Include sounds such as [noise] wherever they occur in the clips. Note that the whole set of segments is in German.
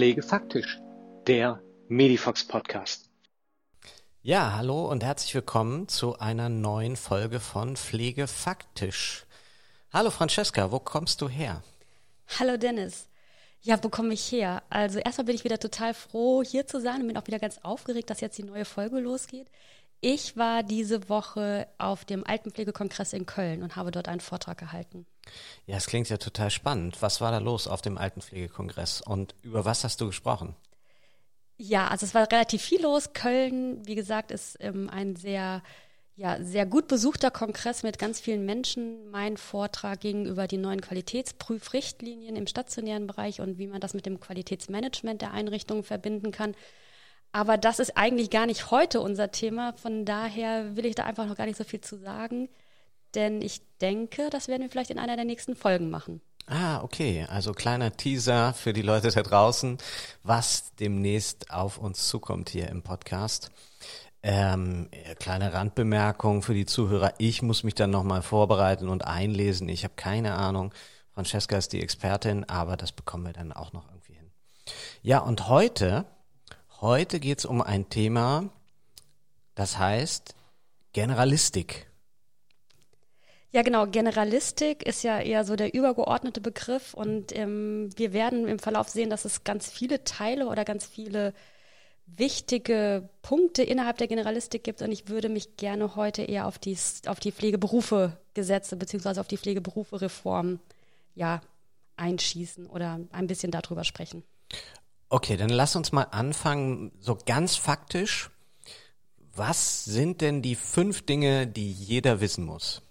Pflegefaktisch, der Medifox Podcast. Ja, hallo und herzlich willkommen zu einer neuen Folge von Pflegefaktisch. Hallo Francesca, wo kommst du her? Hallo Dennis. Ja, wo komme ich her? Also erstmal bin ich wieder total froh, hier zu sein und bin auch wieder ganz aufgeregt, dass jetzt die neue Folge losgeht. Ich war diese Woche auf dem Altenpflegekongress in Köln und habe dort einen Vortrag gehalten. Ja, es klingt ja total spannend. Was war da los auf dem Altenpflegekongress und über was hast du gesprochen? Ja, also es war relativ viel los. Köln, wie gesagt, ist ähm, ein sehr ja, sehr gut besuchter Kongress mit ganz vielen Menschen. Mein Vortrag ging über die neuen Qualitätsprüfrichtlinien im stationären Bereich und wie man das mit dem Qualitätsmanagement der Einrichtungen verbinden kann. Aber das ist eigentlich gar nicht heute unser Thema. Von daher will ich da einfach noch gar nicht so viel zu sagen. Denn ich denke, das werden wir vielleicht in einer der nächsten Folgen machen. Ah, okay. Also kleiner Teaser für die Leute da draußen, was demnächst auf uns zukommt hier im Podcast. Ähm, kleine Randbemerkung für die Zuhörer. Ich muss mich dann nochmal vorbereiten und einlesen. Ich habe keine Ahnung. Francesca ist die Expertin, aber das bekommen wir dann auch noch irgendwie hin. Ja, und heute, heute geht's um ein Thema, das heißt Generalistik. Ja, genau. Generalistik ist ja eher so der übergeordnete Begriff und ähm, wir werden im Verlauf sehen, dass es ganz viele Teile oder ganz viele wichtige Punkte innerhalb der Generalistik gibt und ich würde mich gerne heute eher auf die, auf die Pflegeberufe Gesetze beziehungsweise auf die Pflegeberufe Reform ja, einschießen oder ein bisschen darüber sprechen. Okay, dann lass uns mal anfangen, so ganz faktisch. Was sind denn die fünf Dinge, die jeder wissen muss?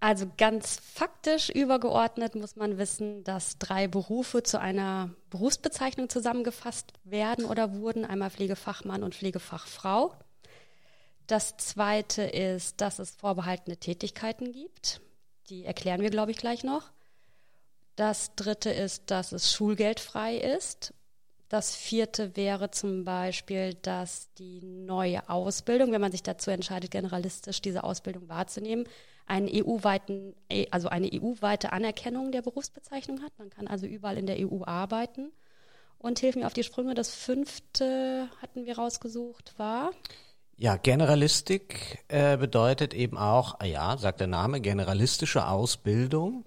Also ganz faktisch übergeordnet muss man wissen, dass drei Berufe zu einer Berufsbezeichnung zusammengefasst werden oder wurden. Einmal Pflegefachmann und Pflegefachfrau. Das zweite ist, dass es vorbehaltene Tätigkeiten gibt. Die erklären wir, glaube ich, gleich noch. Das dritte ist, dass es schulgeldfrei ist. Das vierte wäre zum Beispiel, dass die neue Ausbildung, wenn man sich dazu entscheidet, generalistisch diese Ausbildung wahrzunehmen, einen EU-weiten, also eine EU-weite Anerkennung der Berufsbezeichnung hat. Man kann also überall in der EU arbeiten. Und hilf mir auf die Sprünge. Das fünfte hatten wir rausgesucht, war? Ja, Generalistik äh, bedeutet eben auch, ah ja, sagt der Name, generalistische Ausbildung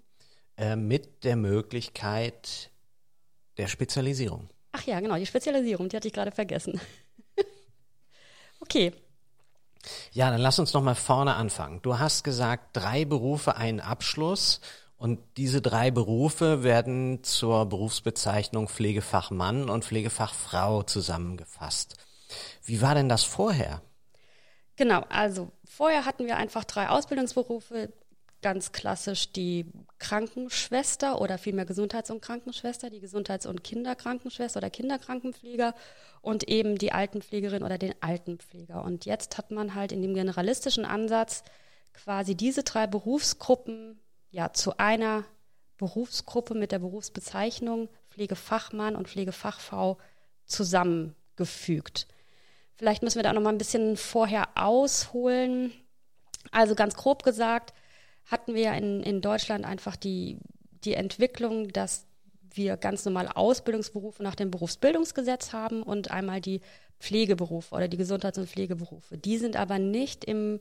äh, mit der Möglichkeit der Spezialisierung. Ach ja, genau, die Spezialisierung, die hatte ich gerade vergessen. [laughs] okay. Ja, dann lass uns noch mal vorne anfangen. Du hast gesagt, drei Berufe, einen Abschluss. Und diese drei Berufe werden zur Berufsbezeichnung Pflegefachmann und Pflegefachfrau zusammengefasst. Wie war denn das vorher? Genau, also vorher hatten wir einfach drei Ausbildungsberufe, ganz klassisch die Krankenschwester oder vielmehr Gesundheits- und Krankenschwester, die Gesundheits- und Kinderkrankenschwester oder Kinderkrankenpfleger und eben die Altenpflegerin oder den Altenpfleger. Und jetzt hat man halt in dem generalistischen Ansatz quasi diese drei Berufsgruppen ja zu einer Berufsgruppe mit der Berufsbezeichnung Pflegefachmann und Pflegefachfrau zusammengefügt. Vielleicht müssen wir da noch mal ein bisschen vorher ausholen. Also ganz grob gesagt, hatten wir in, in Deutschland einfach die, die Entwicklung, dass wir ganz normale Ausbildungsberufe nach dem Berufsbildungsgesetz haben und einmal die Pflegeberufe oder die Gesundheits- und Pflegeberufe. Die sind aber nicht im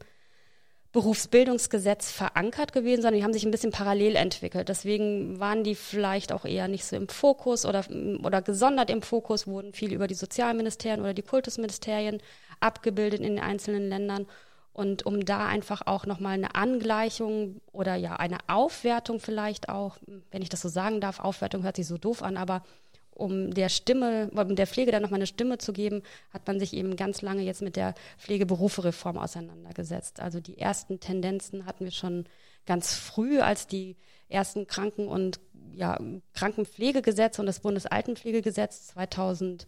Berufsbildungsgesetz verankert gewesen, sondern die haben sich ein bisschen parallel entwickelt. Deswegen waren die vielleicht auch eher nicht so im Fokus oder, oder gesondert im Fokus, wurden viel über die Sozialministerien oder die Kultusministerien abgebildet in den einzelnen Ländern. Und um da einfach auch nochmal eine Angleichung oder ja eine Aufwertung vielleicht auch, wenn ich das so sagen darf, Aufwertung hört sich so doof an, aber um der Stimme, um der Pflege dann nochmal eine Stimme zu geben, hat man sich eben ganz lange jetzt mit der Pflegeberufereform auseinandergesetzt. Also die ersten Tendenzen hatten wir schon ganz früh, als die ersten Kranken- und ja, Krankenpflegegesetze und das Bundesaltenpflegegesetz 2000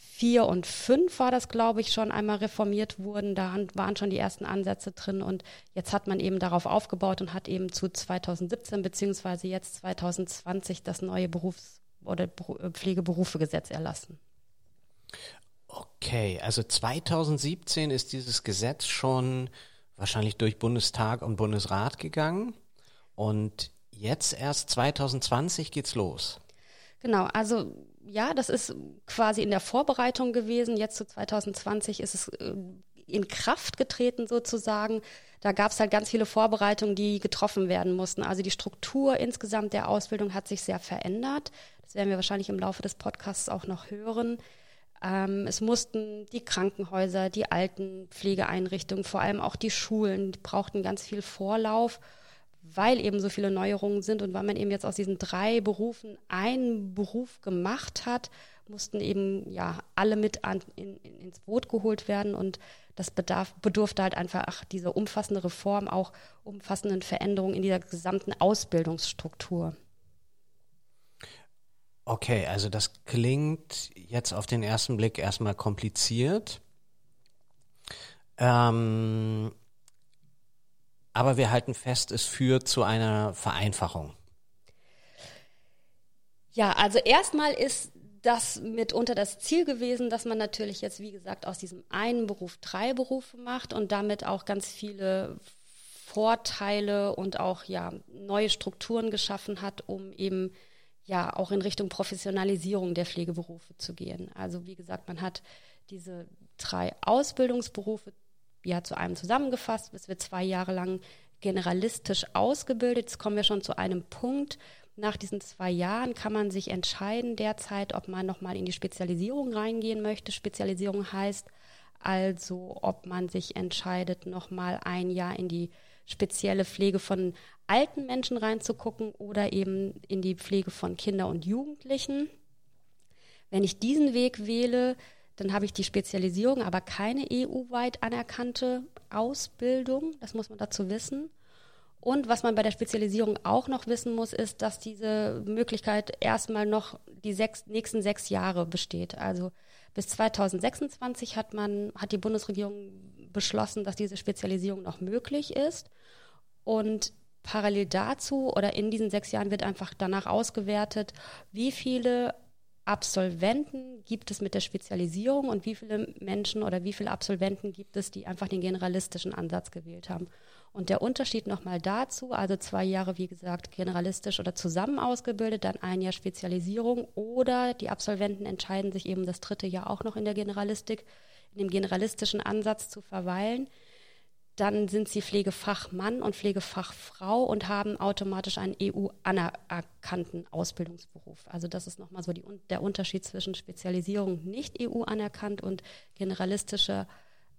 vier und fünf war das, glaube ich, schon einmal reformiert wurden. Da waren schon die ersten Ansätze drin und jetzt hat man eben darauf aufgebaut und hat eben zu 2017 beziehungsweise jetzt 2020 das neue Berufs- oder äh, Pflegeberufegesetz erlassen. Okay, also 2017 ist dieses Gesetz schon wahrscheinlich durch Bundestag und Bundesrat gegangen und jetzt erst 2020 geht's los. Genau, also ja, das ist quasi in der Vorbereitung gewesen. Jetzt zu 2020 ist es äh, in Kraft getreten sozusagen. Da gab es halt ganz viele Vorbereitungen, die getroffen werden mussten. Also die Struktur insgesamt der Ausbildung hat sich sehr verändert. Das werden wir wahrscheinlich im Laufe des Podcasts auch noch hören. Ähm, es mussten die Krankenhäuser, die Altenpflegeeinrichtungen, vor allem auch die Schulen, die brauchten ganz viel Vorlauf, weil eben so viele Neuerungen sind und weil man eben jetzt aus diesen drei Berufen einen Beruf gemacht hat, mussten eben ja alle mit an, in, in, ins Boot geholt werden und das bedarf, bedurfte halt einfach dieser umfassende Reform, auch umfassenden Veränderungen in dieser gesamten Ausbildungsstruktur. Okay, also das klingt jetzt auf den ersten Blick erstmal kompliziert. Ähm, aber wir halten fest, es führt zu einer Vereinfachung. Ja, also erstmal ist das mitunter das Ziel gewesen, dass man natürlich jetzt, wie gesagt, aus diesem einen Beruf drei Berufe macht und damit auch ganz viele Vorteile und auch ja neue Strukturen geschaffen hat, um eben ja auch in Richtung Professionalisierung der Pflegeberufe zu gehen. Also wie gesagt, man hat diese drei Ausbildungsberufe ja zu einem zusammengefasst. Es wird zwei Jahre lang generalistisch ausgebildet. Jetzt kommen wir schon zu einem Punkt, nach diesen zwei Jahren kann man sich entscheiden derzeit, ob man nochmal in die Spezialisierung reingehen möchte. Spezialisierung heißt also, ob man sich entscheidet, nochmal ein Jahr in die spezielle Pflege von alten Menschen reinzugucken oder eben in die Pflege von Kindern und Jugendlichen. Wenn ich diesen Weg wähle, dann habe ich die Spezialisierung, aber keine EU-weit anerkannte Ausbildung. Das muss man dazu wissen. Und was man bei der Spezialisierung auch noch wissen muss, ist, dass diese Möglichkeit erstmal noch die sechs, nächsten sechs Jahre besteht. Also bis 2026 hat man, hat die Bundesregierung beschlossen, dass diese Spezialisierung noch möglich ist. Und parallel dazu oder in diesen sechs Jahren wird einfach danach ausgewertet, wie viele Absolventen gibt es mit der Spezialisierung und wie viele Menschen oder wie viele Absolventen gibt es, die einfach den generalistischen Ansatz gewählt haben. Und der Unterschied nochmal dazu, also zwei Jahre, wie gesagt, generalistisch oder zusammen ausgebildet, dann ein Jahr Spezialisierung oder die Absolventen entscheiden sich eben das dritte Jahr auch noch in der Generalistik, in dem generalistischen Ansatz zu verweilen. Dann sind sie Pflegefachmann und Pflegefachfrau und haben automatisch einen EU-anerkannten Ausbildungsberuf. Also das ist nochmal so die, der Unterschied zwischen Spezialisierung nicht EU-anerkannt und generalistischer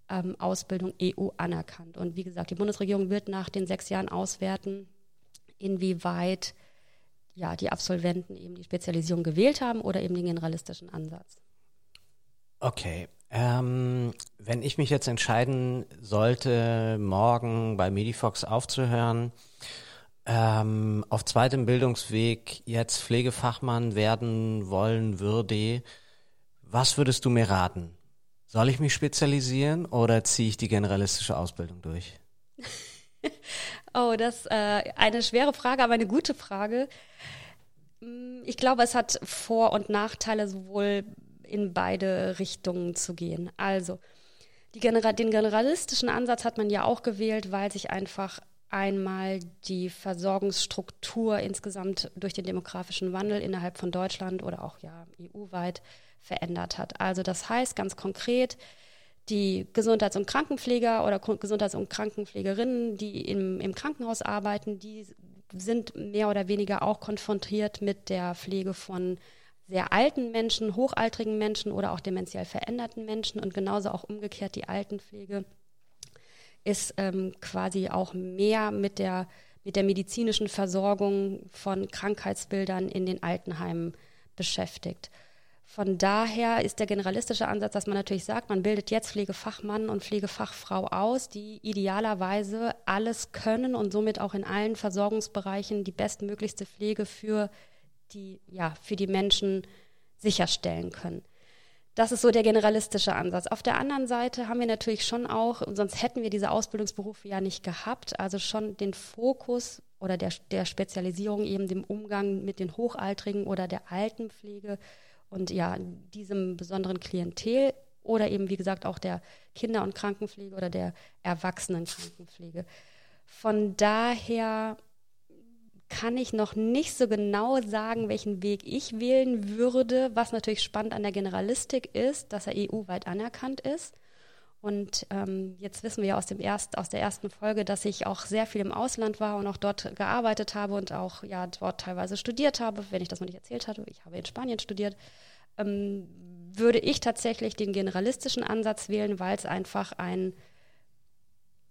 ähm, Ausbildung EU anerkannt. Und wie gesagt, die Bundesregierung wird nach den sechs Jahren auswerten, inwieweit ja, die Absolventen eben die Spezialisierung gewählt haben oder eben den generalistischen Ansatz. Okay. Ähm, wenn ich mich jetzt entscheiden sollte, morgen bei Medifox aufzuhören, ähm, auf zweitem Bildungsweg jetzt Pflegefachmann werden wollen würde, was würdest du mir raten? Soll ich mich spezialisieren oder ziehe ich die generalistische Ausbildung durch? [laughs] oh, das ist äh, eine schwere Frage, aber eine gute Frage. Mm, ich glaube, es hat Vor- und Nachteile, sowohl in beide Richtungen zu gehen. Also, Genera den generalistischen Ansatz hat man ja auch gewählt, weil sich einfach einmal die Versorgungsstruktur insgesamt durch den demografischen Wandel innerhalb von Deutschland oder auch ja EU-weit verändert hat. Also das heißt ganz konkret, die Gesundheits- und Krankenpfleger oder Gesundheits- und Krankenpflegerinnen, die im, im Krankenhaus arbeiten, die sind mehr oder weniger auch konfrontiert mit der Pflege von sehr alten Menschen, hochaltrigen Menschen oder auch dementiell veränderten Menschen und genauso auch umgekehrt die Altenpflege ist ähm, quasi auch mehr mit der, mit der medizinischen Versorgung von Krankheitsbildern in den Altenheimen beschäftigt. Von daher ist der generalistische Ansatz, dass man natürlich sagt, man bildet jetzt Pflegefachmann und Pflegefachfrau aus, die idealerweise alles können und somit auch in allen Versorgungsbereichen die bestmöglichste Pflege für die, ja, für die Menschen sicherstellen können. Das ist so der generalistische Ansatz. Auf der anderen Seite haben wir natürlich schon auch, sonst hätten wir diese Ausbildungsberufe ja nicht gehabt, also schon den Fokus oder der, der Spezialisierung eben dem Umgang mit den Hochaltrigen oder der Altenpflege und ja, diesem besonderen Klientel oder eben, wie gesagt, auch der Kinder- und Krankenpflege oder der Erwachsenenkrankenpflege. Von daher kann ich noch nicht so genau sagen, welchen Weg ich wählen würde. Was natürlich spannend an der Generalistik ist, dass er EU-weit anerkannt ist. Und ähm, jetzt wissen wir ja aus, dem erst, aus der ersten Folge, dass ich auch sehr viel im Ausland war und auch dort gearbeitet habe und auch ja dort teilweise studiert habe, wenn ich das noch nicht erzählt hatte. Ich habe in Spanien studiert. Ähm, würde ich tatsächlich den generalistischen Ansatz wählen, weil es einfach ein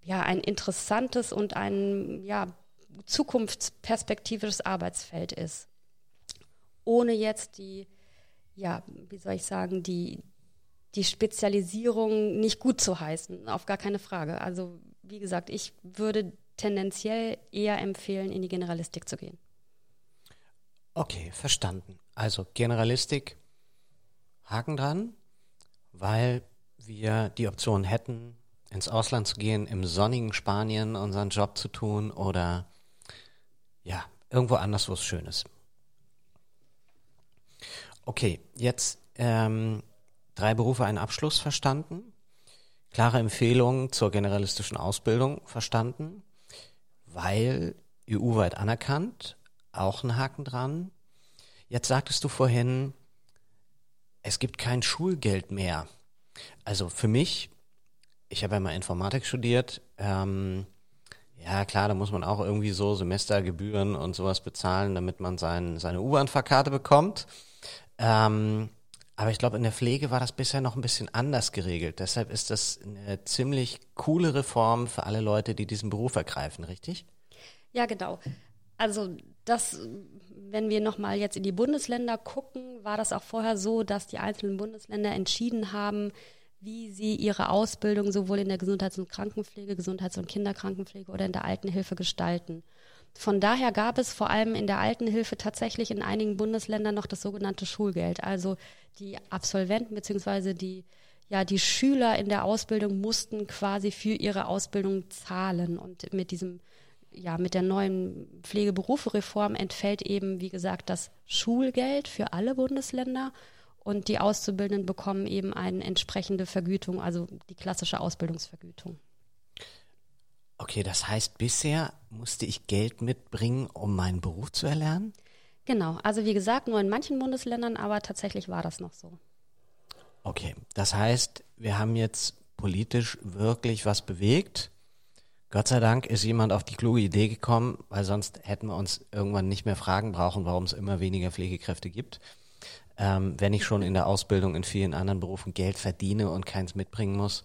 ja ein interessantes und ein ja zukunftsperspektivisches Arbeitsfeld ist. Ohne jetzt die, ja, wie soll ich sagen, die, die Spezialisierung nicht gut zu heißen, auf gar keine Frage. Also, wie gesagt, ich würde tendenziell eher empfehlen, in die Generalistik zu gehen. Okay, verstanden. Also Generalistik, Haken dran, weil wir die Option hätten, ins Ausland zu gehen, im sonnigen Spanien unseren Job zu tun oder ja, irgendwo anders, wo es schön ist. Okay, jetzt ähm, drei Berufe, einen Abschluss verstanden. Klare Empfehlungen zur generalistischen Ausbildung verstanden, weil EU-weit anerkannt, auch ein Haken dran. Jetzt sagtest du vorhin, es gibt kein Schulgeld mehr. Also für mich, ich habe ja mal Informatik studiert, ähm, ja, klar, da muss man auch irgendwie so Semestergebühren und sowas bezahlen, damit man sein, seine U-Bahn-Fahrkarte bekommt. Ähm, aber ich glaube, in der Pflege war das bisher noch ein bisschen anders geregelt. Deshalb ist das eine ziemlich coole Reform für alle Leute, die diesen Beruf ergreifen, richtig? Ja, genau. Also das, wenn wir nochmal jetzt in die Bundesländer gucken, war das auch vorher so, dass die einzelnen Bundesländer entschieden haben, wie sie ihre Ausbildung sowohl in der Gesundheits- und Krankenpflege, Gesundheits- und Kinderkrankenpflege oder in der Altenhilfe gestalten. Von daher gab es vor allem in der Altenhilfe tatsächlich in einigen Bundesländern noch das sogenannte Schulgeld. Also die Absolventen bzw. die ja, die Schüler in der Ausbildung mussten quasi für ihre Ausbildung zahlen. Und mit diesem, ja, mit der neuen Pflegeberufe-Reform entfällt eben, wie gesagt, das Schulgeld für alle Bundesländer und die Auszubildenden bekommen eben eine entsprechende Vergütung, also die klassische Ausbildungsvergütung. Okay, das heißt, bisher musste ich Geld mitbringen, um meinen Beruf zu erlernen? Genau, also wie gesagt, nur in manchen Bundesländern, aber tatsächlich war das noch so. Okay, das heißt, wir haben jetzt politisch wirklich was bewegt. Gott sei Dank ist jemand auf die kluge Idee gekommen, weil sonst hätten wir uns irgendwann nicht mehr fragen brauchen, warum es immer weniger Pflegekräfte gibt ähm, wenn ich schon in der Ausbildung in vielen anderen Berufen Geld verdiene und keins mitbringen muss,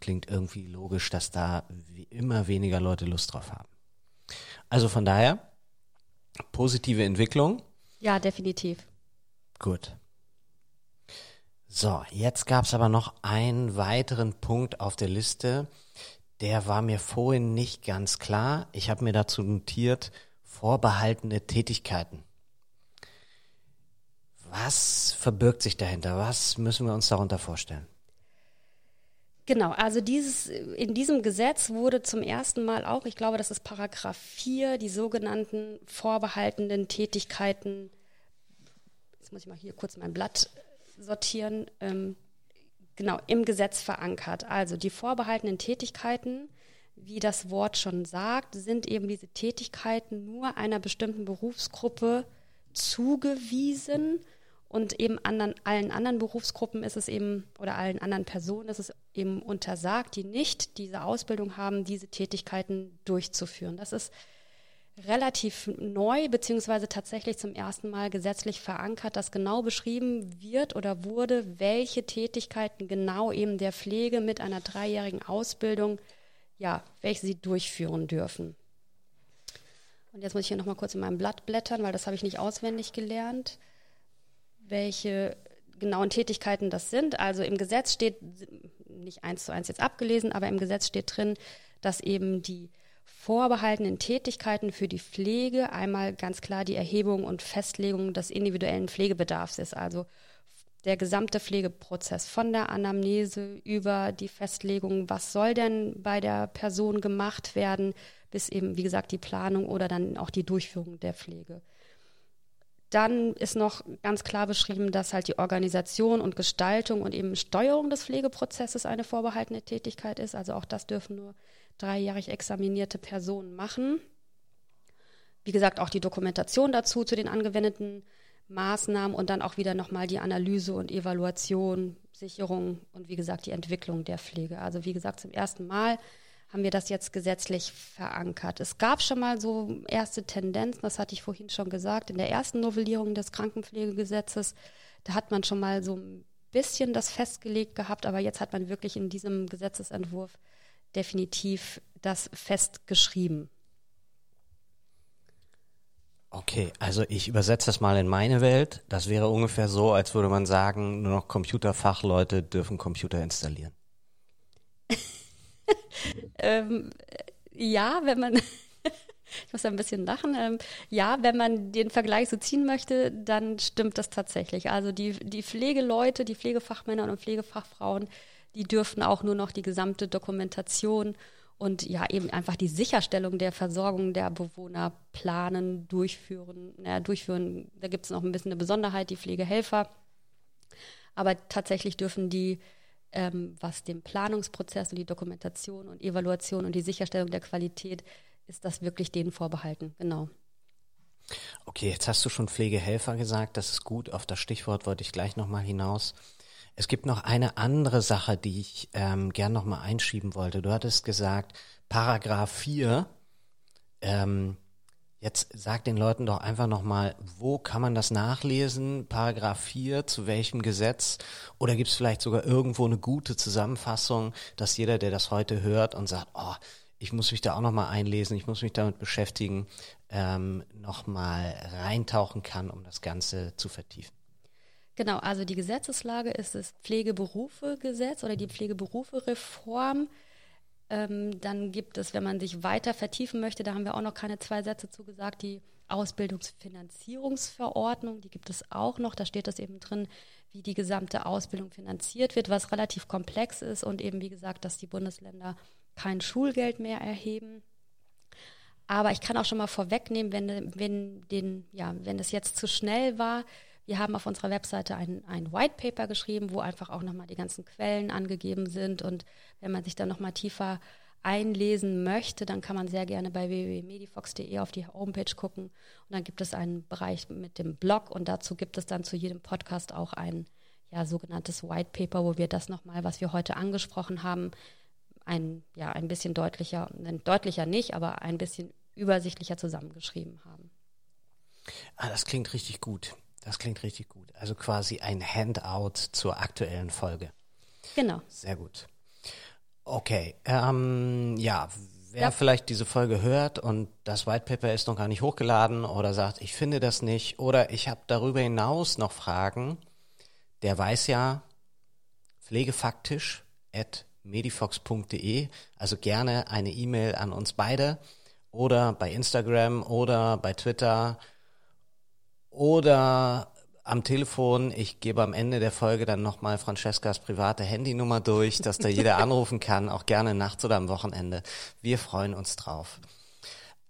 klingt irgendwie logisch, dass da wie immer weniger Leute Lust drauf haben. Also von daher, positive Entwicklung. Ja, definitiv. Gut. So, jetzt gab es aber noch einen weiteren Punkt auf der Liste, der war mir vorhin nicht ganz klar. Ich habe mir dazu notiert, vorbehaltene Tätigkeiten. Was verbirgt sich dahinter? Was müssen wir uns darunter vorstellen? Genau, also dieses, in diesem Gesetz wurde zum ersten Mal auch, ich glaube, das ist Paragraph 4, die sogenannten vorbehaltenen Tätigkeiten, jetzt muss ich mal hier kurz mein Blatt sortieren, ähm, genau, im Gesetz verankert. Also die vorbehaltenen Tätigkeiten, wie das Wort schon sagt, sind eben diese Tätigkeiten nur einer bestimmten Berufsgruppe zugewiesen und eben anderen, allen anderen Berufsgruppen ist es eben, oder allen anderen Personen ist es eben untersagt, die nicht diese Ausbildung haben, diese Tätigkeiten durchzuführen. Das ist relativ neu, beziehungsweise tatsächlich zum ersten Mal gesetzlich verankert, dass genau beschrieben wird oder wurde, welche Tätigkeiten genau eben der Pflege mit einer dreijährigen Ausbildung, ja, welche sie durchführen dürfen. Und jetzt muss ich hier nochmal kurz in meinem Blatt blättern, weil das habe ich nicht auswendig gelernt welche genauen Tätigkeiten das sind. Also im Gesetz steht, nicht eins zu eins jetzt abgelesen, aber im Gesetz steht drin, dass eben die vorbehaltenen Tätigkeiten für die Pflege einmal ganz klar die Erhebung und Festlegung des individuellen Pflegebedarfs ist. Also der gesamte Pflegeprozess von der Anamnese über die Festlegung, was soll denn bei der Person gemacht werden, bis eben, wie gesagt, die Planung oder dann auch die Durchführung der Pflege. Dann ist noch ganz klar beschrieben, dass halt die Organisation und Gestaltung und eben Steuerung des Pflegeprozesses eine vorbehaltene Tätigkeit ist. Also auch das dürfen nur dreijährig examinierte Personen machen. wie gesagt, auch die Dokumentation dazu, zu den angewendeten Maßnahmen und dann auch wieder nochmal die Analyse und Evaluation, Sicherung und wie gesagt die Entwicklung der Pflege. Also wie gesagt, zum ersten Mal haben wir das jetzt gesetzlich verankert. Es gab schon mal so erste Tendenzen, das hatte ich vorhin schon gesagt, in der ersten Novellierung des Krankenpflegegesetzes, da hat man schon mal so ein bisschen das festgelegt gehabt, aber jetzt hat man wirklich in diesem Gesetzesentwurf definitiv das festgeschrieben. Okay, also ich übersetze das mal in meine Welt. Das wäre ungefähr so, als würde man sagen, nur noch Computerfachleute dürfen Computer installieren. [laughs] [laughs] ähm, ja, wenn man, [laughs] ich muss ein bisschen lachen, ähm, ja, wenn man den Vergleich so ziehen möchte, dann stimmt das tatsächlich. Also die, die Pflegeleute, die Pflegefachmänner und Pflegefachfrauen, die dürften auch nur noch die gesamte Dokumentation und ja eben einfach die Sicherstellung der Versorgung der Bewohner planen, durchführen. Naja, durchführen, da gibt es noch ein bisschen eine Besonderheit, die Pflegehelfer. Aber tatsächlich dürfen die, ähm, was den Planungsprozess und die Dokumentation und Evaluation und die Sicherstellung der Qualität, ist das wirklich denen vorbehalten. Genau. Okay, jetzt hast du schon Pflegehelfer gesagt, das ist gut. Auf das Stichwort wollte ich gleich nochmal hinaus. Es gibt noch eine andere Sache, die ich ähm, gern noch mal einschieben wollte. Du hattest gesagt, Paragraph 4, ähm, jetzt sag den Leuten doch einfach noch mal, wo kann man das nachlesen? Paragraph 4, zu welchem Gesetz? Oder gibt es vielleicht sogar irgendwo eine gute Zusammenfassung, dass jeder, der das heute hört und sagt, oh, ich muss mich da auch noch mal einlesen, ich muss mich damit beschäftigen, ähm, noch mal reintauchen kann, um das Ganze zu vertiefen? Genau, also die Gesetzeslage ist das Pflegeberufegesetz oder die Pflegeberufe-Reform. Ähm, dann gibt es, wenn man sich weiter vertiefen möchte, da haben wir auch noch keine zwei Sätze zugesagt, die Ausbildungsfinanzierungsverordnung, die gibt es auch noch. Da steht das eben drin, wie die gesamte Ausbildung finanziert wird, was relativ komplex ist und eben, wie gesagt, dass die Bundesländer kein Schulgeld mehr erheben. Aber ich kann auch schon mal vorwegnehmen, wenn, wenn, den, ja, wenn es jetzt zu schnell war, wir haben auf unserer Webseite ein, ein White Paper geschrieben, wo einfach auch nochmal die ganzen Quellen angegeben sind. Und wenn man sich dann nochmal tiefer einlesen möchte, dann kann man sehr gerne bei www.medifox.de auf die Homepage gucken. Und dann gibt es einen Bereich mit dem Blog und dazu gibt es dann zu jedem Podcast auch ein ja, sogenanntes White Paper, wo wir das nochmal, was wir heute angesprochen haben, ein, ja, ein bisschen deutlicher, deutlicher nicht, aber ein bisschen übersichtlicher zusammengeschrieben haben. Ah, das klingt richtig gut. Das klingt richtig gut. Also quasi ein Handout zur aktuellen Folge. Genau. Sehr gut. Okay, ähm, ja, wer ja. vielleicht diese Folge hört und das White Paper ist noch gar nicht hochgeladen oder sagt, ich finde das nicht oder ich habe darüber hinaus noch Fragen, der weiß ja pflegefaktisch at medifox.de, also gerne eine E-Mail an uns beide oder bei Instagram oder bei Twitter oder am Telefon. Ich gebe am Ende der Folge dann nochmal Francescas private Handynummer durch, dass da jeder [laughs] anrufen kann, auch gerne nachts oder am Wochenende. Wir freuen uns drauf.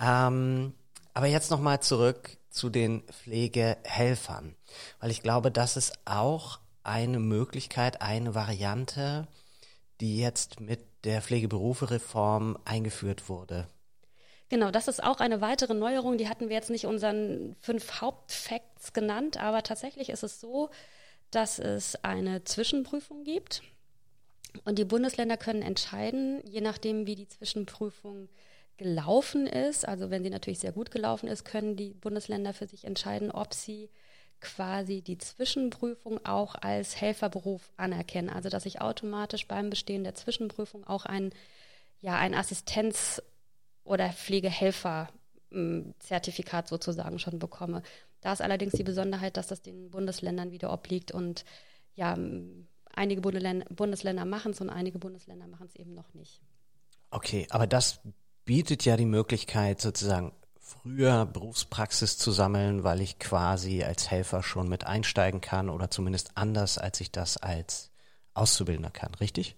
Ähm, aber jetzt nochmal zurück zu den Pflegehelfern, weil ich glaube, das ist auch eine Möglichkeit, eine Variante, die jetzt mit der Pflegeberufe-Reform eingeführt wurde. Genau, das ist auch eine weitere Neuerung. Die hatten wir jetzt nicht unseren fünf Hauptfacts genannt, aber tatsächlich ist es so, dass es eine Zwischenprüfung gibt. Und die Bundesländer können entscheiden, je nachdem, wie die Zwischenprüfung gelaufen ist. Also wenn sie natürlich sehr gut gelaufen ist, können die Bundesländer für sich entscheiden, ob sie quasi die Zwischenprüfung auch als Helferberuf anerkennen. Also dass ich automatisch beim Bestehen der Zwischenprüfung auch ein, ja, ein Assistenz- oder Pflegehelfer-Zertifikat sozusagen schon bekomme. Da ist allerdings die Besonderheit, dass das den Bundesländern wieder obliegt und ja, einige Bundesländer machen es und einige Bundesländer machen es eben noch nicht. Okay, aber das bietet ja die Möglichkeit, sozusagen früher Berufspraxis zu sammeln, weil ich quasi als Helfer schon mit einsteigen kann oder zumindest anders, als ich das als Auszubildender kann, richtig?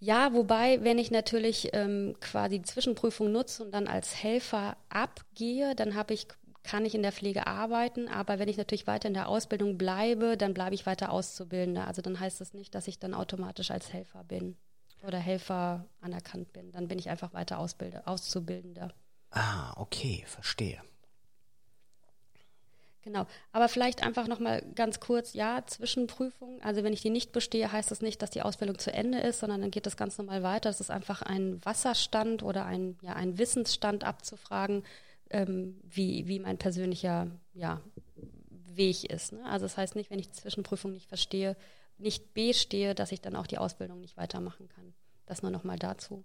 Ja, wobei, wenn ich natürlich ähm, quasi die Zwischenprüfung nutze und dann als Helfer abgehe, dann habe ich kann ich in der Pflege arbeiten, aber wenn ich natürlich weiter in der Ausbildung bleibe, dann bleibe ich weiter Auszubildender. Also dann heißt das nicht, dass ich dann automatisch als Helfer bin oder Helfer anerkannt bin. Dann bin ich einfach weiter Ausbilder, Auszubildender. Ah, okay, verstehe. Genau. Aber vielleicht einfach nochmal ganz kurz, ja, Zwischenprüfung. Also wenn ich die nicht bestehe, heißt das nicht, dass die Ausbildung zu Ende ist, sondern dann geht das ganz normal weiter. Das ist einfach ein Wasserstand oder ein, ja, ein Wissensstand abzufragen, ähm, wie, wie mein persönlicher ja, Weg ist. Ne? Also das heißt nicht, wenn ich die Zwischenprüfung nicht verstehe, nicht bestehe, dass ich dann auch die Ausbildung nicht weitermachen kann. Das nur nochmal dazu.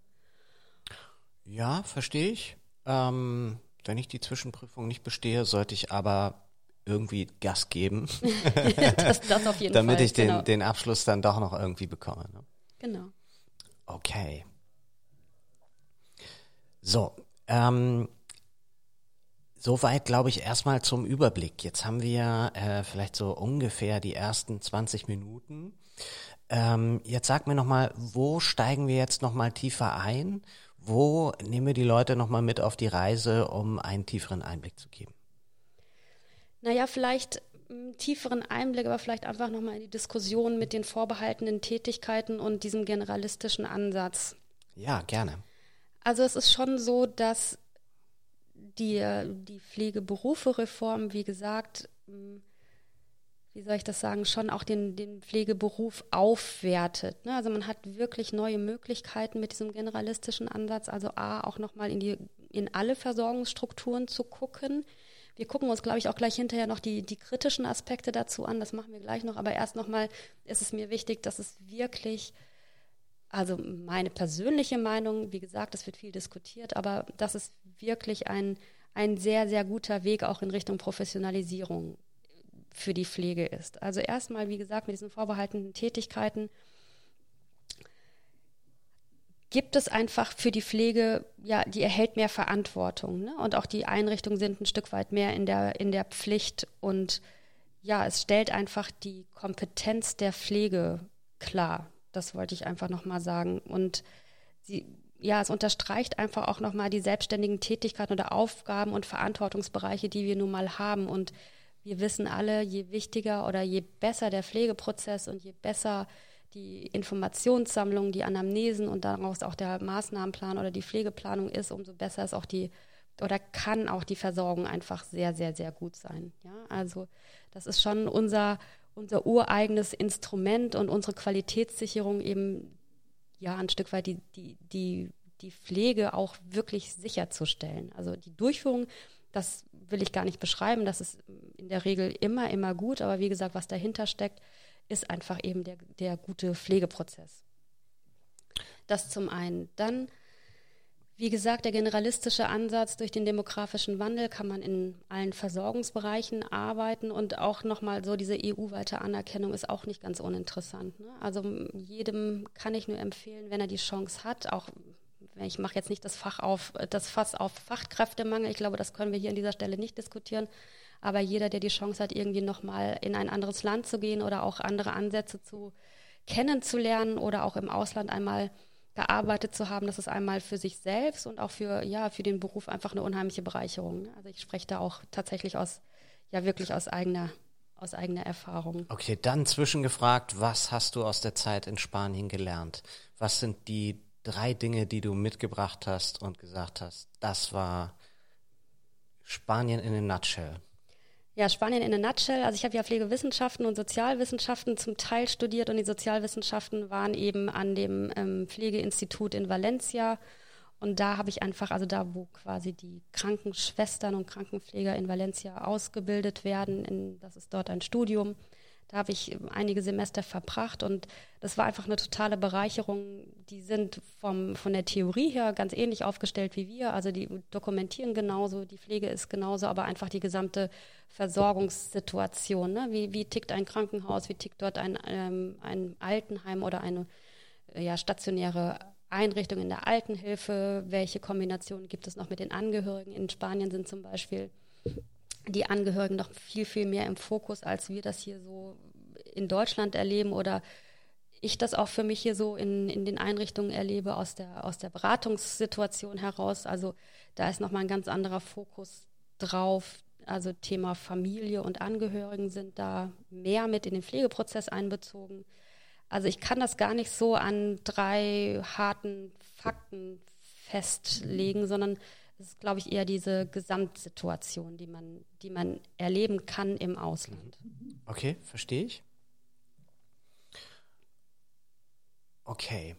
Ja, verstehe ich. Ähm, wenn ich die Zwischenprüfung nicht bestehe, sollte ich aber irgendwie Gas geben. [laughs] [laughs] das, das auf jeden damit Fall. ich den, genau. den Abschluss dann doch noch irgendwie bekomme. Ne? Genau. Okay. So, ähm, soweit glaube ich erstmal zum Überblick. Jetzt haben wir äh, vielleicht so ungefähr die ersten 20 Minuten. Ähm, jetzt sag mir nochmal, wo steigen wir jetzt nochmal tiefer ein? Wo nehmen wir die Leute nochmal mit auf die Reise, um einen tieferen Einblick zu geben? Naja, vielleicht einen tieferen Einblick, aber vielleicht einfach nochmal in die Diskussion mit den vorbehaltenen Tätigkeiten und diesem generalistischen Ansatz. Ja, gerne. Also es ist schon so, dass die, die Pflegeberufe-Reform, wie gesagt, wie soll ich das sagen, schon auch den, den Pflegeberuf aufwertet. Ne? Also man hat wirklich neue Möglichkeiten mit diesem generalistischen Ansatz, also A, auch nochmal in die, in alle Versorgungsstrukturen zu gucken. Wir gucken uns, glaube ich, auch gleich hinterher noch die, die kritischen Aspekte dazu an. Das machen wir gleich noch. Aber erst nochmal ist es mir wichtig, dass es wirklich, also meine persönliche Meinung, wie gesagt, es wird viel diskutiert, aber dass es wirklich ein, ein sehr, sehr guter Weg auch in Richtung Professionalisierung für die Pflege ist. Also erstmal, wie gesagt, mit diesen vorbehaltenen Tätigkeiten gibt es einfach für die Pflege, ja, die erhält mehr Verantwortung. Ne? Und auch die Einrichtungen sind ein Stück weit mehr in der, in der Pflicht. Und ja, es stellt einfach die Kompetenz der Pflege klar. Das wollte ich einfach nochmal sagen. Und sie, ja, es unterstreicht einfach auch nochmal die selbstständigen Tätigkeiten oder Aufgaben und Verantwortungsbereiche, die wir nun mal haben. Und wir wissen alle, je wichtiger oder je besser der Pflegeprozess und je besser die Informationssammlung, die Anamnesen und daraus auch der Maßnahmenplan oder die Pflegeplanung ist, umso besser ist auch die oder kann auch die Versorgung einfach sehr, sehr, sehr gut sein. Ja, also das ist schon unser, unser ureigenes Instrument und unsere Qualitätssicherung eben ja ein Stück weit die, die, die, die Pflege auch wirklich sicherzustellen. Also die Durchführung, das will ich gar nicht beschreiben, das ist in der Regel immer, immer gut, aber wie gesagt, was dahinter steckt, ist einfach eben der, der gute Pflegeprozess. Das zum einen. Dann, wie gesagt, der generalistische Ansatz durch den demografischen Wandel kann man in allen Versorgungsbereichen arbeiten und auch nochmal so diese EU-weite Anerkennung ist auch nicht ganz uninteressant. Ne? Also jedem kann ich nur empfehlen, wenn er die Chance hat, auch ich mache jetzt nicht das Fach auf, das Fass auf Fachkräftemangel. Ich glaube, das können wir hier an dieser Stelle nicht diskutieren. Aber jeder, der die Chance hat, irgendwie nochmal in ein anderes Land zu gehen oder auch andere Ansätze zu kennenzulernen oder auch im Ausland einmal gearbeitet zu haben, das ist einmal für sich selbst und auch für, ja, für den Beruf einfach eine unheimliche Bereicherung. Also ich spreche da auch tatsächlich aus, ja, wirklich aus eigener, aus eigener Erfahrung. Okay, dann zwischengefragt, was hast du aus der Zeit in Spanien gelernt? Was sind die drei Dinge, die du mitgebracht hast und gesagt hast, das war Spanien in a nutshell? Ja, Spanien in a nutshell. Also ich habe ja Pflegewissenschaften und Sozialwissenschaften zum Teil studiert und die Sozialwissenschaften waren eben an dem ähm, Pflegeinstitut in Valencia. Und da habe ich einfach, also da, wo quasi die Krankenschwestern und Krankenpfleger in Valencia ausgebildet werden, in, das ist dort ein Studium. Da habe ich einige Semester verbracht und das war einfach eine totale Bereicherung. Die sind vom, von der Theorie her ganz ähnlich aufgestellt wie wir. Also die dokumentieren genauso, die Pflege ist genauso, aber einfach die gesamte Versorgungssituation. Ne? Wie, wie tickt ein Krankenhaus, wie tickt dort ein, ähm, ein Altenheim oder eine ja, stationäre Einrichtung in der Altenhilfe? Welche Kombinationen gibt es noch mit den Angehörigen? In Spanien sind zum Beispiel die Angehörigen noch viel, viel mehr im Fokus, als wir das hier so in Deutschland erleben oder ich das auch für mich hier so in, in den Einrichtungen erlebe aus der, aus der Beratungssituation heraus. Also da ist nochmal ein ganz anderer Fokus drauf. Also Thema Familie und Angehörigen sind da mehr mit in den Pflegeprozess einbezogen. Also ich kann das gar nicht so an drei harten Fakten festlegen, sondern es Es ist, glaube ich, eher diese Gesamtsituation, die man, die man erleben kann im Ausland. Okay, verstehe ich. Okay.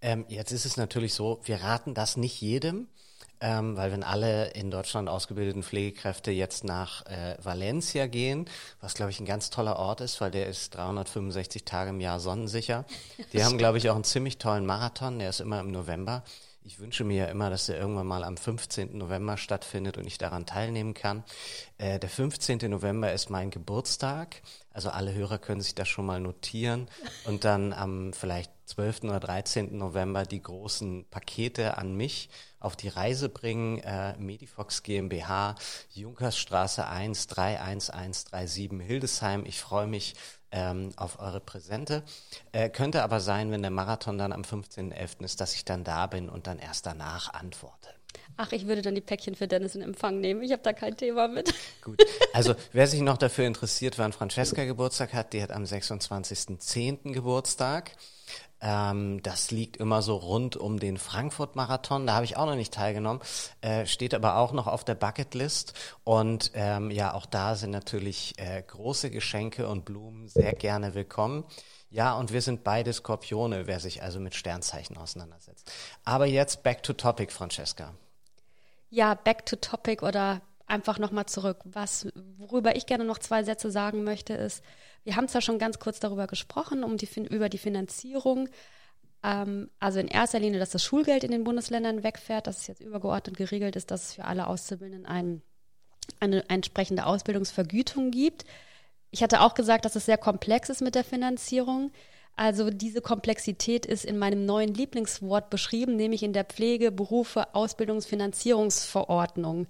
Ähm, jetzt ist es natürlich so, wir raten das nicht jedem, ähm, weil wenn alle in Deutschland ausgebildeten Pflegekräfte jetzt nach äh, Valencia gehen, was glaube ich ein ganz toller Ort ist, weil der ist 365 Tage im Jahr sonnensicher. Die [laughs] haben glaube ich auch einen ziemlich tollen Marathon, der ist immer im November. Ich wünsche mir ja immer, dass der irgendwann mal am 15. November stattfindet und ich daran teilnehmen kann. Äh, der 15. November ist mein Geburtstag. Also alle Hörer können sich das schon mal notieren und dann am vielleicht 12. oder 13. November die großen Pakete an mich auf die Reise bringen. Äh, Medifox GmbH, Junkersstraße 1, 31137 Hildesheim. Ich freue mich ähm, auf eure Präsente. Äh, könnte aber sein, wenn der Marathon dann am 15.11. ist, dass ich dann da bin und dann erst danach antworte. Ach, ich würde dann die Päckchen für Dennis in Empfang nehmen. Ich habe da kein Thema mit. Gut. Also, wer sich noch dafür interessiert, wann Francesca Geburtstag hat, die hat am 26.10. Geburtstag. Ähm, das liegt immer so rund um den Frankfurt-Marathon. Da habe ich auch noch nicht teilgenommen. Äh, steht aber auch noch auf der Bucketlist. Und ähm, ja, auch da sind natürlich äh, große Geschenke und Blumen sehr gerne willkommen. Ja, und wir sind beide Skorpione, wer sich also mit Sternzeichen auseinandersetzt. Aber jetzt back to topic, Francesca. Ja, back to topic oder einfach nochmal zurück. Was, worüber ich gerne noch zwei Sätze sagen möchte, ist, wir haben zwar schon ganz kurz darüber gesprochen, um die, über die Finanzierung. Ähm, also in erster Linie, dass das Schulgeld in den Bundesländern wegfährt, dass es jetzt übergeordnet geregelt ist, dass es für alle Auszubildenden ein, eine entsprechende Ausbildungsvergütung gibt. Ich hatte auch gesagt, dass es sehr komplex ist mit der Finanzierung. Also diese Komplexität ist in meinem neuen Lieblingswort beschrieben, nämlich in der Pflegeberufe Ausbildungsfinanzierungsverordnung.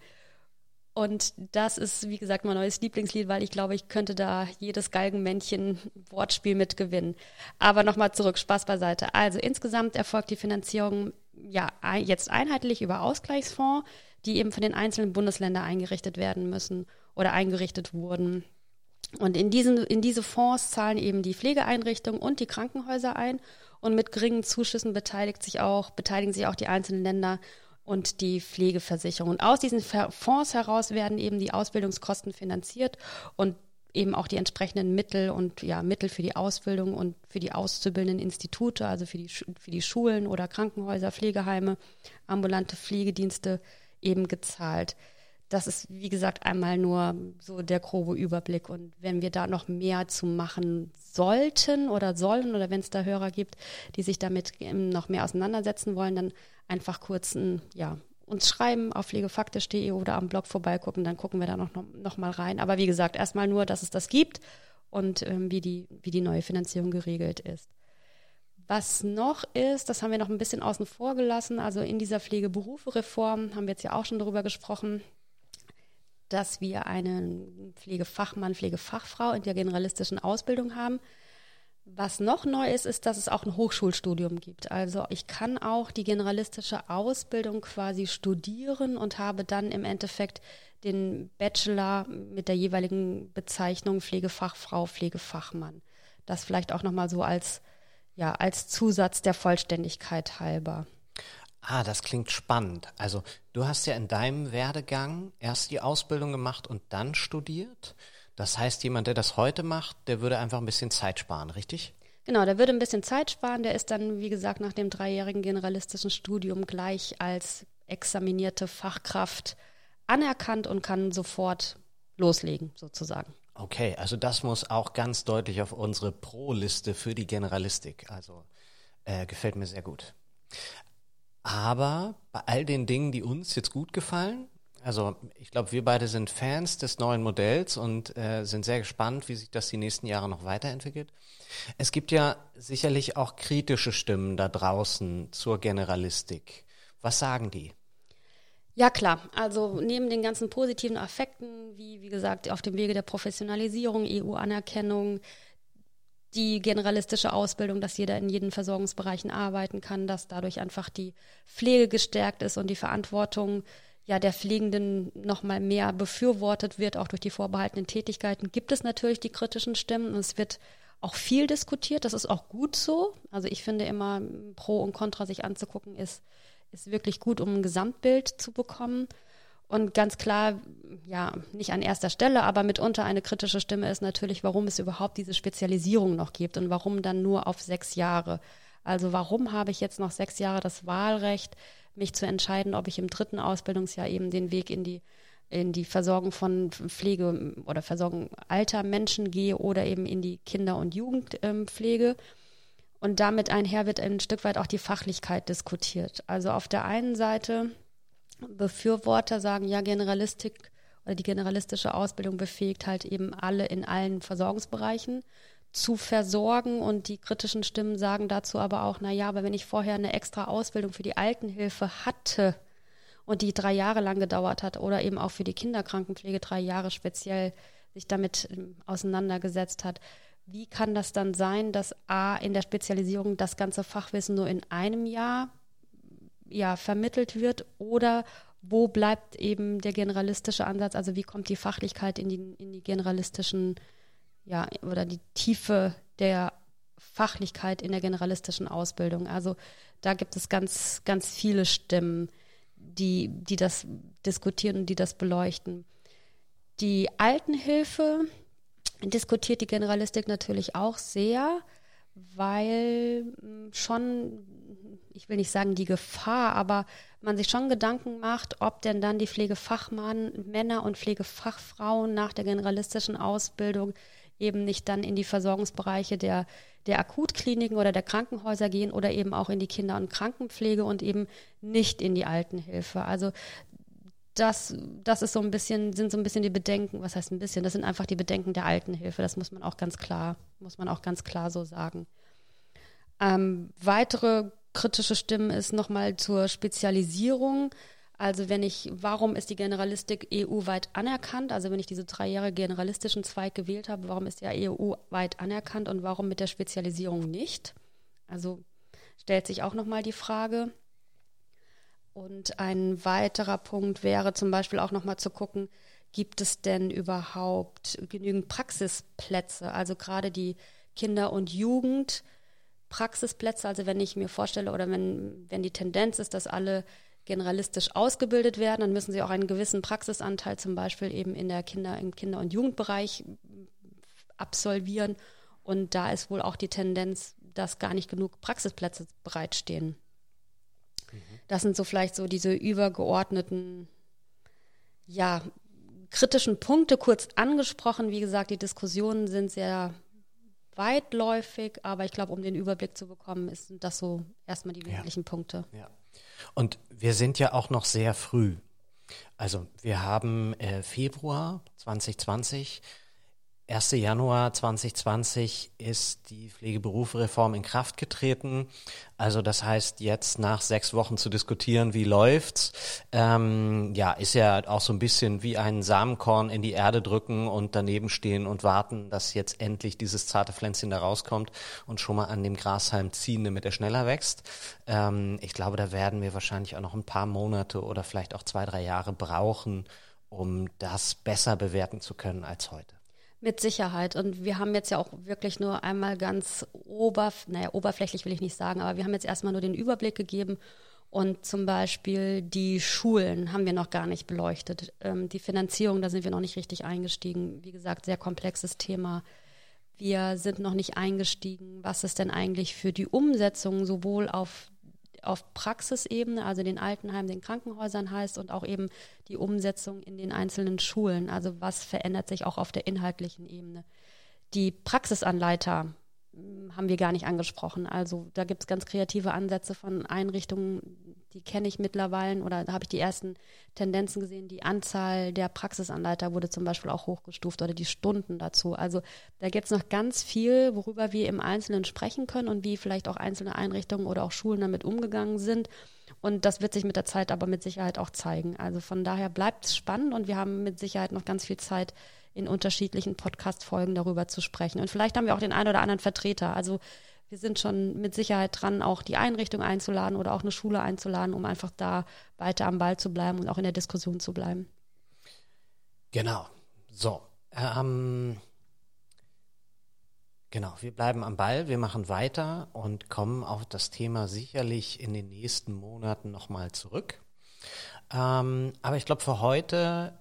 Und das ist, wie gesagt, mein neues Lieblingslied, weil ich glaube, ich könnte da jedes Galgenmännchen-Wortspiel mitgewinnen. Aber nochmal zurück, Spaß beiseite. Also insgesamt erfolgt die Finanzierung ja jetzt einheitlich über Ausgleichsfonds, die eben von den einzelnen Bundesländern eingerichtet werden müssen oder eingerichtet wurden. Und in, diesen, in diese Fonds zahlen eben die Pflegeeinrichtungen und die Krankenhäuser ein. Und mit geringen Zuschüssen beteiligt sich auch, beteiligen sich auch die einzelnen Länder und die Pflegeversicherung. Und aus diesen Fonds heraus werden eben die Ausbildungskosten finanziert und eben auch die entsprechenden Mittel und ja, Mittel für die Ausbildung und für die auszubildenden Institute, also für die, für die Schulen oder Krankenhäuser, Pflegeheime, ambulante Pflegedienste eben gezahlt. Das ist, wie gesagt, einmal nur so der grobe Überblick. Und wenn wir da noch mehr zu machen sollten oder sollen oder wenn es da Hörer gibt, die sich damit noch mehr auseinandersetzen wollen, dann einfach kurz ein, ja, uns schreiben auf pflegefaktisch.de oder am Blog vorbeigucken, dann gucken wir da noch, noch, mal rein. Aber wie gesagt, erstmal nur, dass es das gibt und ähm, wie, die, wie die neue Finanzierung geregelt ist. Was noch ist, das haben wir noch ein bisschen außen vor gelassen, also in dieser Pflegeberufe-Reform haben wir jetzt ja auch schon darüber gesprochen, dass wir einen Pflegefachmann, Pflegefachfrau in der generalistischen Ausbildung haben. Was noch neu ist, ist, dass es auch ein Hochschulstudium gibt. Also ich kann auch die generalistische Ausbildung quasi studieren und habe dann im Endeffekt den Bachelor mit der jeweiligen Bezeichnung Pflegefachfrau, Pflegefachmann. Das vielleicht auch nochmal so als, ja, als Zusatz der Vollständigkeit halber. Ah, das klingt spannend. Also du hast ja in deinem Werdegang erst die Ausbildung gemacht und dann studiert. Das heißt, jemand, der das heute macht, der würde einfach ein bisschen Zeit sparen, richtig? Genau, der würde ein bisschen Zeit sparen. Der ist dann, wie gesagt, nach dem dreijährigen generalistischen Studium gleich als examinierte Fachkraft anerkannt und kann sofort loslegen, sozusagen. Okay, also das muss auch ganz deutlich auf unsere Pro-Liste für die Generalistik. Also äh, gefällt mir sehr gut. Aber bei all den Dingen, die uns jetzt gut gefallen, also ich glaube, wir beide sind Fans des neuen Modells und äh, sind sehr gespannt, wie sich das die nächsten Jahre noch weiterentwickelt. Es gibt ja sicherlich auch kritische Stimmen da draußen zur Generalistik. Was sagen die? Ja klar, also neben den ganzen positiven Effekten, wie wie gesagt auf dem Wege der Professionalisierung, EU-Anerkennung, die generalistische Ausbildung, dass jeder in jeden Versorgungsbereichen arbeiten kann, dass dadurch einfach die Pflege gestärkt ist und die Verantwortung ja der Pflegenden noch mal mehr befürwortet wird, auch durch die vorbehaltenen Tätigkeiten, gibt es natürlich die kritischen Stimmen es wird auch viel diskutiert. Das ist auch gut so. Also ich finde immer Pro und Contra sich anzugucken ist ist wirklich gut, um ein Gesamtbild zu bekommen. Und ganz klar, ja, nicht an erster Stelle, aber mitunter eine kritische Stimme ist natürlich, warum es überhaupt diese Spezialisierung noch gibt und warum dann nur auf sechs Jahre. Also warum habe ich jetzt noch sechs Jahre das Wahlrecht, mich zu entscheiden, ob ich im dritten Ausbildungsjahr eben den Weg in die in die Versorgung von Pflege oder Versorgung alter Menschen gehe oder eben in die Kinder- und Jugendpflege. Und damit einher wird ein Stück weit auch die Fachlichkeit diskutiert. Also auf der einen Seite Befürworter sagen, ja, Generalistik oder die generalistische Ausbildung befähigt halt eben alle in allen Versorgungsbereichen zu versorgen und die kritischen Stimmen sagen dazu aber auch, na ja, aber wenn ich vorher eine extra Ausbildung für die Altenhilfe hatte und die drei Jahre lang gedauert hat oder eben auch für die Kinderkrankenpflege drei Jahre speziell sich damit ähm, auseinandergesetzt hat, wie kann das dann sein, dass A in der Spezialisierung das ganze Fachwissen nur in einem Jahr ja, vermittelt wird oder wo bleibt eben der generalistische Ansatz, also wie kommt die Fachlichkeit in die, in die generalistischen, ja, oder die Tiefe der Fachlichkeit in der generalistischen Ausbildung. Also da gibt es ganz, ganz viele Stimmen, die, die das diskutieren und die das beleuchten. Die Altenhilfe diskutiert die Generalistik natürlich auch sehr, weil hm, schon ich will nicht sagen die Gefahr, aber man sich schon Gedanken macht, ob denn dann die Pflegefachmann, Männer und Pflegefachfrauen nach der generalistischen Ausbildung eben nicht dann in die Versorgungsbereiche der, der Akutkliniken oder der Krankenhäuser gehen oder eben auch in die Kinder- und Krankenpflege und eben nicht in die Altenhilfe. Also das, das ist so ein bisschen, sind so ein bisschen die Bedenken, was heißt ein bisschen, das sind einfach die Bedenken der Altenhilfe, das muss man auch ganz klar, muss man auch ganz klar so sagen. Ähm, weitere kritische Stimmen ist nochmal zur Spezialisierung. Also wenn ich, warum ist die Generalistik EU-weit anerkannt? Also wenn ich diese drei Jahre generalistischen Zweig gewählt habe, warum ist der EU-weit anerkannt und warum mit der Spezialisierung nicht? Also stellt sich auch nochmal die Frage. Und ein weiterer Punkt wäre zum Beispiel auch nochmal zu gucken, gibt es denn überhaupt genügend Praxisplätze? Also gerade die Kinder und Jugend Praxisplätze. Also wenn ich mir vorstelle oder wenn, wenn die Tendenz ist, dass alle generalistisch ausgebildet werden, dann müssen sie auch einen gewissen Praxisanteil zum Beispiel eben in der Kinder, im Kinder- und Jugendbereich absolvieren. Und da ist wohl auch die Tendenz, dass gar nicht genug Praxisplätze bereitstehen. Mhm. Das sind so vielleicht so diese übergeordneten, ja, kritischen Punkte kurz angesprochen. Wie gesagt, die Diskussionen sind sehr weitläufig, aber ich glaube, um den Überblick zu bekommen, sind das so erstmal die wesentlichen ja. Punkte. Ja. Und wir sind ja auch noch sehr früh. Also wir haben äh, Februar 2020 1. Januar 2020 ist die Pflegeberufreform in Kraft getreten. Also das heißt, jetzt nach sechs Wochen zu diskutieren, wie läuft's, ähm, ja, ist ja auch so ein bisschen wie ein Samenkorn in die Erde drücken und daneben stehen und warten, dass jetzt endlich dieses zarte Pflänzchen da rauskommt und schon mal an dem Grashalm ziehen, damit er schneller wächst. Ähm, ich glaube, da werden wir wahrscheinlich auch noch ein paar Monate oder vielleicht auch zwei, drei Jahre brauchen, um das besser bewerten zu können als heute. Mit Sicherheit. Und wir haben jetzt ja auch wirklich nur einmal ganz oberf naja, oberflächlich will ich nicht sagen, aber wir haben jetzt erstmal nur den Überblick gegeben. Und zum Beispiel die Schulen haben wir noch gar nicht beleuchtet. Ähm, die Finanzierung, da sind wir noch nicht richtig eingestiegen. Wie gesagt, sehr komplexes Thema. Wir sind noch nicht eingestiegen, was es denn eigentlich für die Umsetzung sowohl auf auf Praxisebene, also den Altenheimen, den Krankenhäusern heißt und auch eben die Umsetzung in den einzelnen Schulen. Also was verändert sich auch auf der inhaltlichen Ebene. Die Praxisanleiter hm, haben wir gar nicht angesprochen. Also da gibt es ganz kreative Ansätze von Einrichtungen, die kenne ich mittlerweile oder da habe ich die ersten Tendenzen gesehen. Die Anzahl der Praxisanleiter wurde zum Beispiel auch hochgestuft oder die Stunden dazu. Also da gibt es noch ganz viel, worüber wir im Einzelnen sprechen können und wie vielleicht auch einzelne Einrichtungen oder auch Schulen damit umgegangen sind. Und das wird sich mit der Zeit aber mit Sicherheit auch zeigen. Also von daher bleibt es spannend und wir haben mit Sicherheit noch ganz viel Zeit, in unterschiedlichen Podcast-Folgen darüber zu sprechen. Und vielleicht haben wir auch den einen oder anderen Vertreter. Also wir sind schon mit Sicherheit dran, auch die Einrichtung einzuladen oder auch eine Schule einzuladen, um einfach da weiter am Ball zu bleiben und auch in der Diskussion zu bleiben. Genau. So. Ähm, Genau, wir bleiben am Ball, wir machen weiter und kommen auf das Thema sicherlich in den nächsten Monaten nochmal zurück. Ähm, aber ich glaube, für heute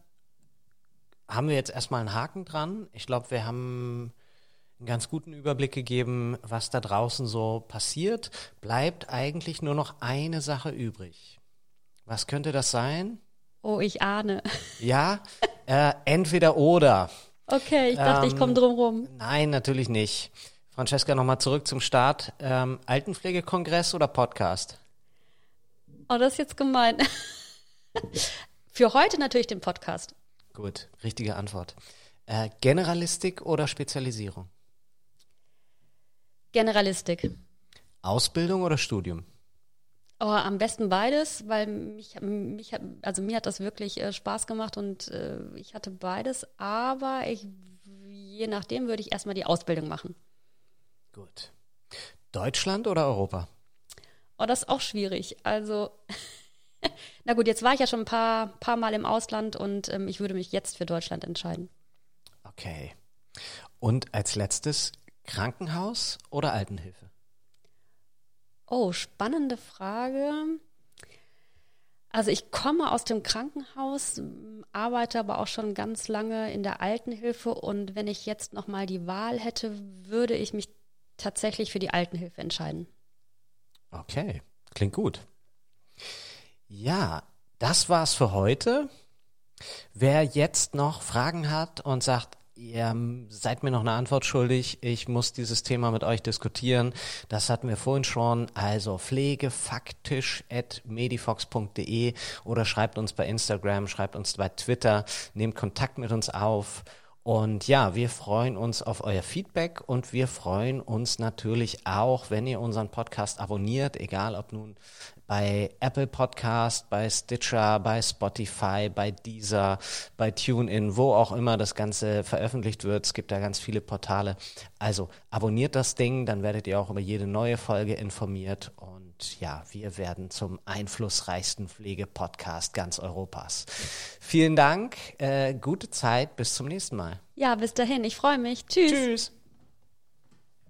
haben wir jetzt erstmal einen Haken dran. Ich glaube, wir haben einen ganz guten Überblick gegeben, was da draußen so passiert. Bleibt eigentlich nur noch eine Sache übrig. Was könnte das sein? Oh, ich ahne. Ja, äh, entweder oder. Okay, ich dachte, ähm, ich komme drum rum. Nein, natürlich nicht. Francesca, nochmal zurück zum Start. Ähm, Altenpflegekongress oder Podcast? Oh, das ist jetzt gemein. [laughs] Für heute natürlich den Podcast. Gut, richtige Antwort. Äh, Generalistik oder Spezialisierung? Generalistik. Ausbildung oder Studium? Oh, am besten beides, weil mich, mich also mir hat das wirklich äh, Spaß gemacht und äh, ich hatte beides, aber ich, je nachdem würde ich erstmal die Ausbildung machen. Gut. Deutschland oder Europa? Oh, das ist auch schwierig. Also, [laughs] na gut, jetzt war ich ja schon ein paar, paar Mal im Ausland und ähm, ich würde mich jetzt für Deutschland entscheiden. Okay. Und als letztes Krankenhaus oder Altenhilfe? Oh, spannende Frage. Also ich komme aus dem Krankenhaus, arbeite aber auch schon ganz lange in der Altenhilfe und wenn ich jetzt noch mal die Wahl hätte, würde ich mich tatsächlich für die Altenhilfe entscheiden. Okay, klingt gut. Ja, das war's für heute. Wer jetzt noch Fragen hat und sagt, Ihr seid mir noch eine Antwort schuldig. Ich muss dieses Thema mit euch diskutieren. Das hatten wir vorhin schon. Also pflegefaktisch.medifox.de oder schreibt uns bei Instagram, schreibt uns bei Twitter, nehmt Kontakt mit uns auf. Und ja, wir freuen uns auf euer Feedback und wir freuen uns natürlich auch, wenn ihr unseren Podcast abonniert, egal ob nun bei Apple Podcast, bei Stitcher, bei Spotify, bei Deezer, bei TuneIn, wo auch immer das Ganze veröffentlicht wird. Es gibt da ganz viele Portale. Also abonniert das Ding, dann werdet ihr auch über jede neue Folge informiert. Und ja, wir werden zum einflussreichsten Pflegepodcast ganz Europas. Vielen Dank, äh, gute Zeit, bis zum nächsten Mal. Ja, bis dahin, ich freue mich. Tschüss. Tschüss.